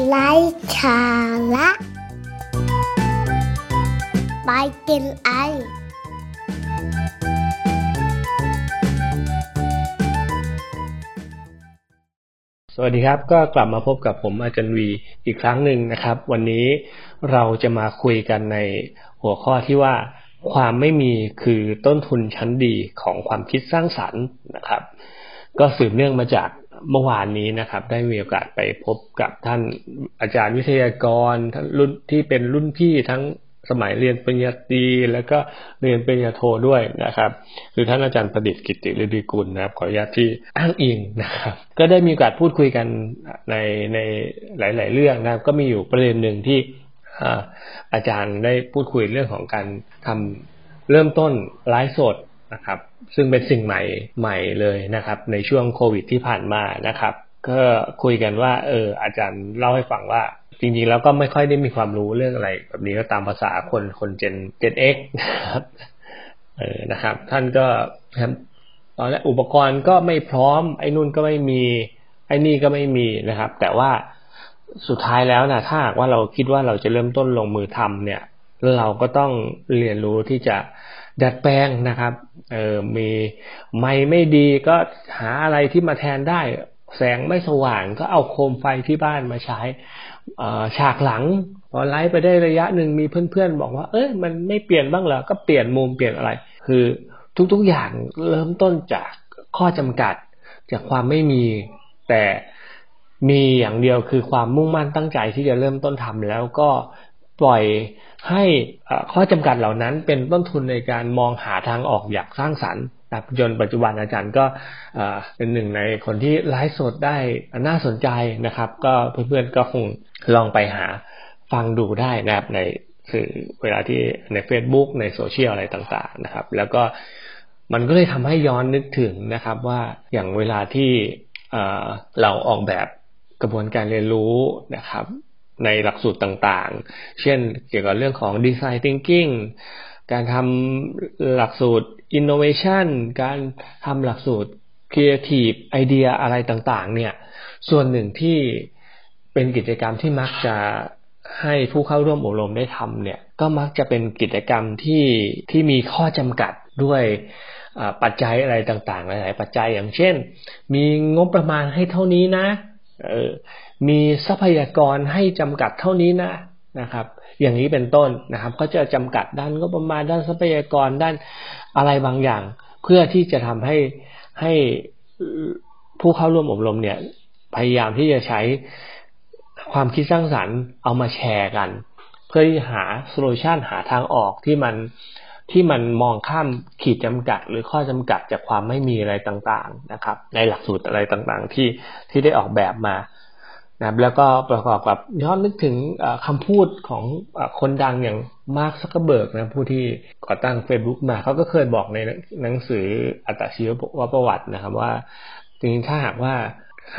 ไร้สาระไปกินไอ สวัสดีครับ ก็กลับมาพบกับผมอาจารย์วีอีกครั้งหนึ่งนะครับ วันนี้เราจะมาคุยกันในหัวข้อที่ว่าความไม่มีคือต้นทุนชั้นดีของความคิดสร้างสรรค์นะครับ ก็สืบเนื่องมาจาก เมื่อวานนี้นะครับ ได้มีโอกาสไปพบกับท่านอาจารย์วิทยากรท่านรุ่นที่เป็นรุ่นพี่ทั้งสมัยเรียนปริญญาตรีแล้วก็เรียนปริญญาโทด้วยนะครับ คือท่านอาจารย์ประดิษฐ์กิติฤดีกุลนะครับ ขออนุญาตที่อ้างอิงนะครับ ก็ได้มีโอกาสพูดคุยกันในในหลาย ๆ เรื่องนะครับ ก็มีอยู่ประเด็นหนึ่งที่อาจารย์ได้พูดคุยเรื่องของการทำเริ่มต้นไลฟ์สด นะครับ ซึ่งเป็นสิ่งใหม่ใหม่เลยนะครับ ในช่วงโควิดที่ผ่านมานะครับ ก็คุยกันว่าเอออาจารย์เล่าให้ฟังว่าจริงๆแล้วก็ไม่ค่อยได้มีความรู้เรื่องอะไร แบบนี้ก็ตามภาษาคนคนเจนเจนเอ็กนะครับเออนะครับ ท่านก็ตอนแรกอุปกรณ์ก็ไม่พร้อม ไอ้นู่นก็ไม่มีไอ้นี่ก็ไม่มีนะครับ แต่ว่าสุดท้ายแล้วนะถ้าหากว่าเราคิดว่าเราจะเริ่มต้นลงมือทำเนี่ย เราก็ต้องเรียนรู้ที่จะ ดัดแปลงนะครับเออมีไม่ไม่ดีก็หาอะไรที่มาแทนได้ แสงไม่สว่างก็เอาโคมไฟที่บ้านมาใช้ฉากหลังพอไลฟ์ไปได้ระยะหนึ่งมีเพื่อนๆบอกว่า เอ้ยมันไม่เปลี่ยนบ้างเหรอก็เปลี่ยนมุมเปลี่ยนอะไร คือทุกๆอย่างเริ่มต้นจากข้อจำกัด จากความไม่มี แต่มีอย่างเดียวคือความมุ่งมั่นตั้งใจที่จะเริ่มต้นทำแล้วก็ ปล่อยให้ข้อจำกัดเหล่านั้นเป็นต้นทุนในการมองหาทางออกอยากสร้างสรรค์นะจนปัจจุบันอาจารย์ก็เป็นหนึ่งในคนที่ไลฟ์สดได้น่าสนใจนะครับ ก็เพื่อนๆก็คงลองไปหาฟังดูได้นะครับในสื่อเวลาที่ใน Facebook ในโซเชียลอะไรต่างๆนะครับ แล้วก็มันก็เลยทำให้ย้อนนึกถึงนะครับว่าอย่างเวลาที่เราออกแบบกระบวนการเรียนรู้นะครับ ในหลักสูตรต่างๆ เช่นเกี่ยวกับเรื่องของ Design Thinking การทำหลักสูตร Innovation การทำหลักสูตร Creative Idea อะไรต่างๆ เนี่ย ส่วนหนึ่งที่เป็นกิจกรรมที่มักจะให้ผู้เข้าร่วมอบรมได้ทำเนี่ย ก็มักจะเป็นกิจกรรมที่ที่มีข้อจำกัดด้วยปัจจัยอะไรต่างๆ หลาย ๆ ปัจจัยอย่างเช่น มีงบประมาณให้เท่านี้นะ มีทรัพยากรให้จำกัดเท่านี้นะนะครับ อย่างนี้เป็นต้นนะครับ ก็จะจำกัดด้านก็ประมาณด้านทรัพยากรด้านอะไรบางอย่าง เพื่อที่จะทำให้ให้ผู้เข้าร่วมอบรมเนี่ย พยายามที่จะใช้ความคิดสร้างสรรค์เอามาแชร์กัน เพื่อหาโซลูชันหาทางออกที่มัน ที่มันมองข้ามขีดจำกัด หรือข้อจำกัดจากความไม่มีอะไรต่างๆนะครับ ในหลักสูตรอะไรต่างๆที่ที่ได้ออกแบบมานะแล้วก็ประกอบกับย้อนนึกถึงคำพูดของคนดังอย่างมาร์คซักเกอร์เบิร์กนะผู้ที่ก่อตั้ง Facebook มาเขาก็เคยบอกในหนังสืออัตชีวประวัตินะครับว่าจริงๆถ้าหากว่า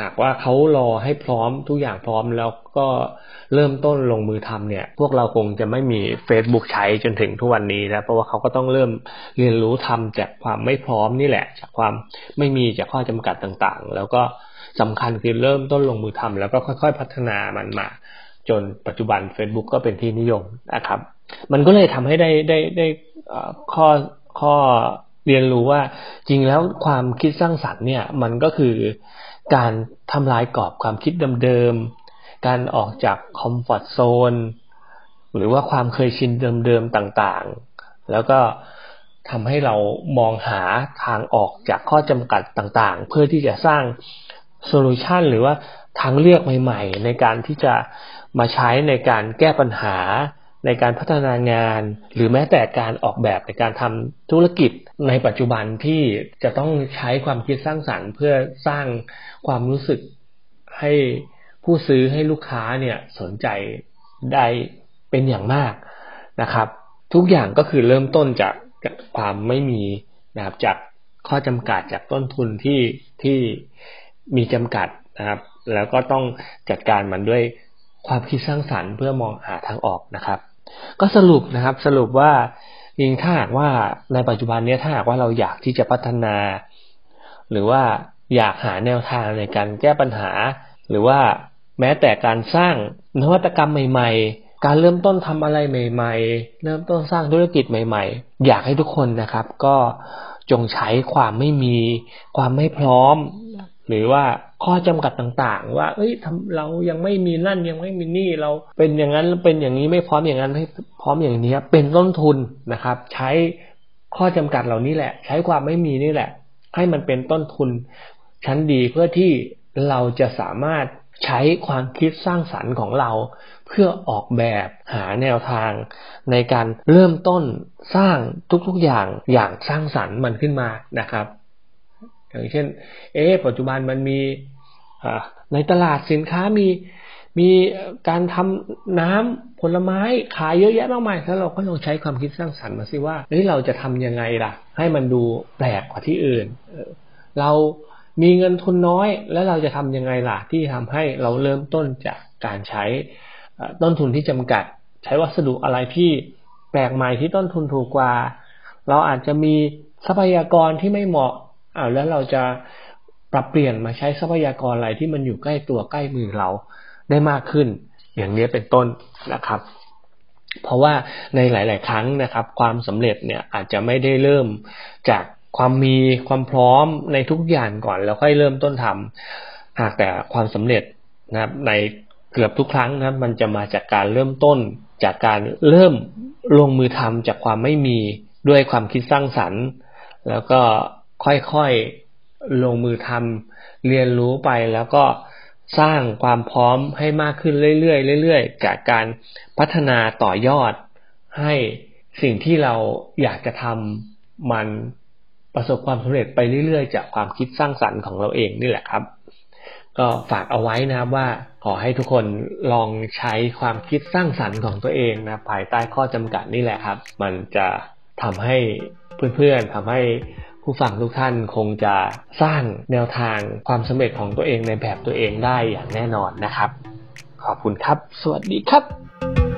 หากว่าเขารอให้พร้อมทุกอย่างพร้อมแล้วก็เริ่มต้นลงมือทำเนี่ย พวกเราคงจะไม่มี Facebook ใช้จนถึงทุกวันนี้นะเพราะว่าเขาก็ต้องเริ่มเรียนรู้ทำจากความไม่พร้อมนี่แหละ จากความไม่มีจากข้อจำกัดต่างๆ แล้วก็สำคัญคือเริ่มต้นลงมือทำแล้วก็ค่อย ๆ พัฒนามันมา จนปัจจุบัน Facebook ก็เป็นที่นิยมนะครับ มันก็เลยทำให้ได้ได้ได้ข้อข้อ เรียนรู้ว่าจริงแล้วความคิดสร้างสรรค์เนี่ย มันก็คือการทำลายกรอบความคิดเดิมๆ การออกจาก comfort zone หรือว่าความเคยชินเดิมๆ ต่างๆ แล้วก็ทำให้เรามองหาทางออกจากข้อจำกัดต่างๆ เพื่อที่จะสร้าง solution หรือว่าทางเลือกใหม่ ๆ ในการที่จะมาใช้ในการแก้ปัญหา ในการพัฒนางาน หรือแม้แต่การออกแบบในการทำธุรกิจในปัจจุบันที่จะต้องใช้ความคิดสร้างสรรค์ เพื่อสร้างความรู้สึกให้ผู้ซื้อให้ลูกค้าเนี่ยสนใจได้เป็นอย่างมากนะครับ ทุกอย่างก็คือเริ่มต้นจากความไม่มีนะครับจากข้อจำกัดจากต้นทุนที่ที่มีจำกัดนะครับ แล้วก็ต้องจัดการมันด้วยความคิดสร้างสรรค์เพื่อมองหาทางออกนะครับ ก็สรุปนะครับสรุปว่ายิงถ้าหากว่าในปัจจุบันนี้ถ้าหากว่าเราอยากที่จะพัฒนา หรือว่าอยากหาแนวทางในการแก้ปัญหา หรือว่าแม้แต่การสร้างนวัตกรรมใหม่ ๆ การเริ่มต้นทำอะไรใหม่ ๆ เริ่มต้นสร้างธุรกิจใหม่ ๆ อยากให้ทุกคนนะครับ ก็จงใช้ความไม่มี ความไม่พร้อม หรือว่าข้อจำกัดต่างๆ ว่า เอ้ยทำเรายังไม่มีนั่นยังไม่มีนี่เราเป็นอย่างนั้นเป็นอย่างนี้ไม่พร้อมอย่างนั้นให้พร้อมอย่างนี้เป็นต้นทุนนะครับ ใช้ข้อจำกัดเหล่านี้แหละ ใช้ความไม่มีนี่แหละ ให้มันเป็นต้นทุน ชั้นดีเพื่อที่เราจะสามารถใช้ความคิดสร้างสรรค์ของเรา เพื่อออกแบบหาแนวทาง ในการเริ่มต้นสร้างทุกๆอย่างอย่างสร้างสรรค์มันขึ้นมานะครับ อย่างเช่น เอ๊ปัจจุบันมันมีในตลาดสินค้ามีมีการทำน้ำผลไม้ขายเยอะแยะมากมายแล้วเราก็ลองใช้ความคิดสร้างสรรค์มาสิว่าเฮ้ยเราจะทำยังไงล่ะ ให้มันดูแปลกกว่าที่อื่น เรามีเงินทุนน้อย แล้วเราจะทำยังไงล่ะ ที่ทำให้เราเริ่มต้นจากการใช้ต้นทุนที่จำกัด ใช้วัสดุอะไรที่แปลกใหม่ที่ต้นทุนถูกกว่า เราอาจจะมีทรัพยากรที่ไม่เหมาะ อ้าวแล้วเราจะปรับเปลี่ยนมาใช้ทรัพยากรอะไรที่มันอยู่ใกล้ตัวใกล้มือเราได้มากขึ้น อย่างนี้เป็นต้นนะครับ เพราะว่าในหลาย ๆ ครั้งนะครับ ความสำเร็จเนี่ยอาจจะไม่ได้เริ่มจากความมีความพร้อมในทุกอย่างก่อน แล้วค่อยเริ่มต้นทำหากแต่ความสำเร็จนะครับ ในเกือบทุกครั้งนะมันจะมาจากการเริ่มต้นจากการเริ่มลงมือทำจากความไม่มีด้วยความคิดสร้างสรรค์ แล้วก็ ค่อยๆลงมือทำเรียนรู้ไปแล้วก็สร้างความพร้อมให้มากขึ้นเรื่อยๆเรื่อยๆจากการพัฒนาต่อยอด ให้สิ่งที่เราอยากจะทำมันประสบความสำเร็จไปเรื่อยๆ จากความคิดสร้างสรรค์ของเราเองนี่แหละครับ ก็ฝากเอาไว้นะครับว่าขอให้ทุกคนลองใช้ความคิดสร้างสรรค์ของตัวเองนะภายใต้ข้อจำกัดนี่แหละครับ มันจะทำให้เพื่อนๆทำให้ ผู้ฟังทุกท่านคงจะสร้างแนวทางความสำเร็จของตัวเองในแบบตัวเองได้อย่างแน่นอนนะครับ ขอบคุณครับ สวัสดีครับ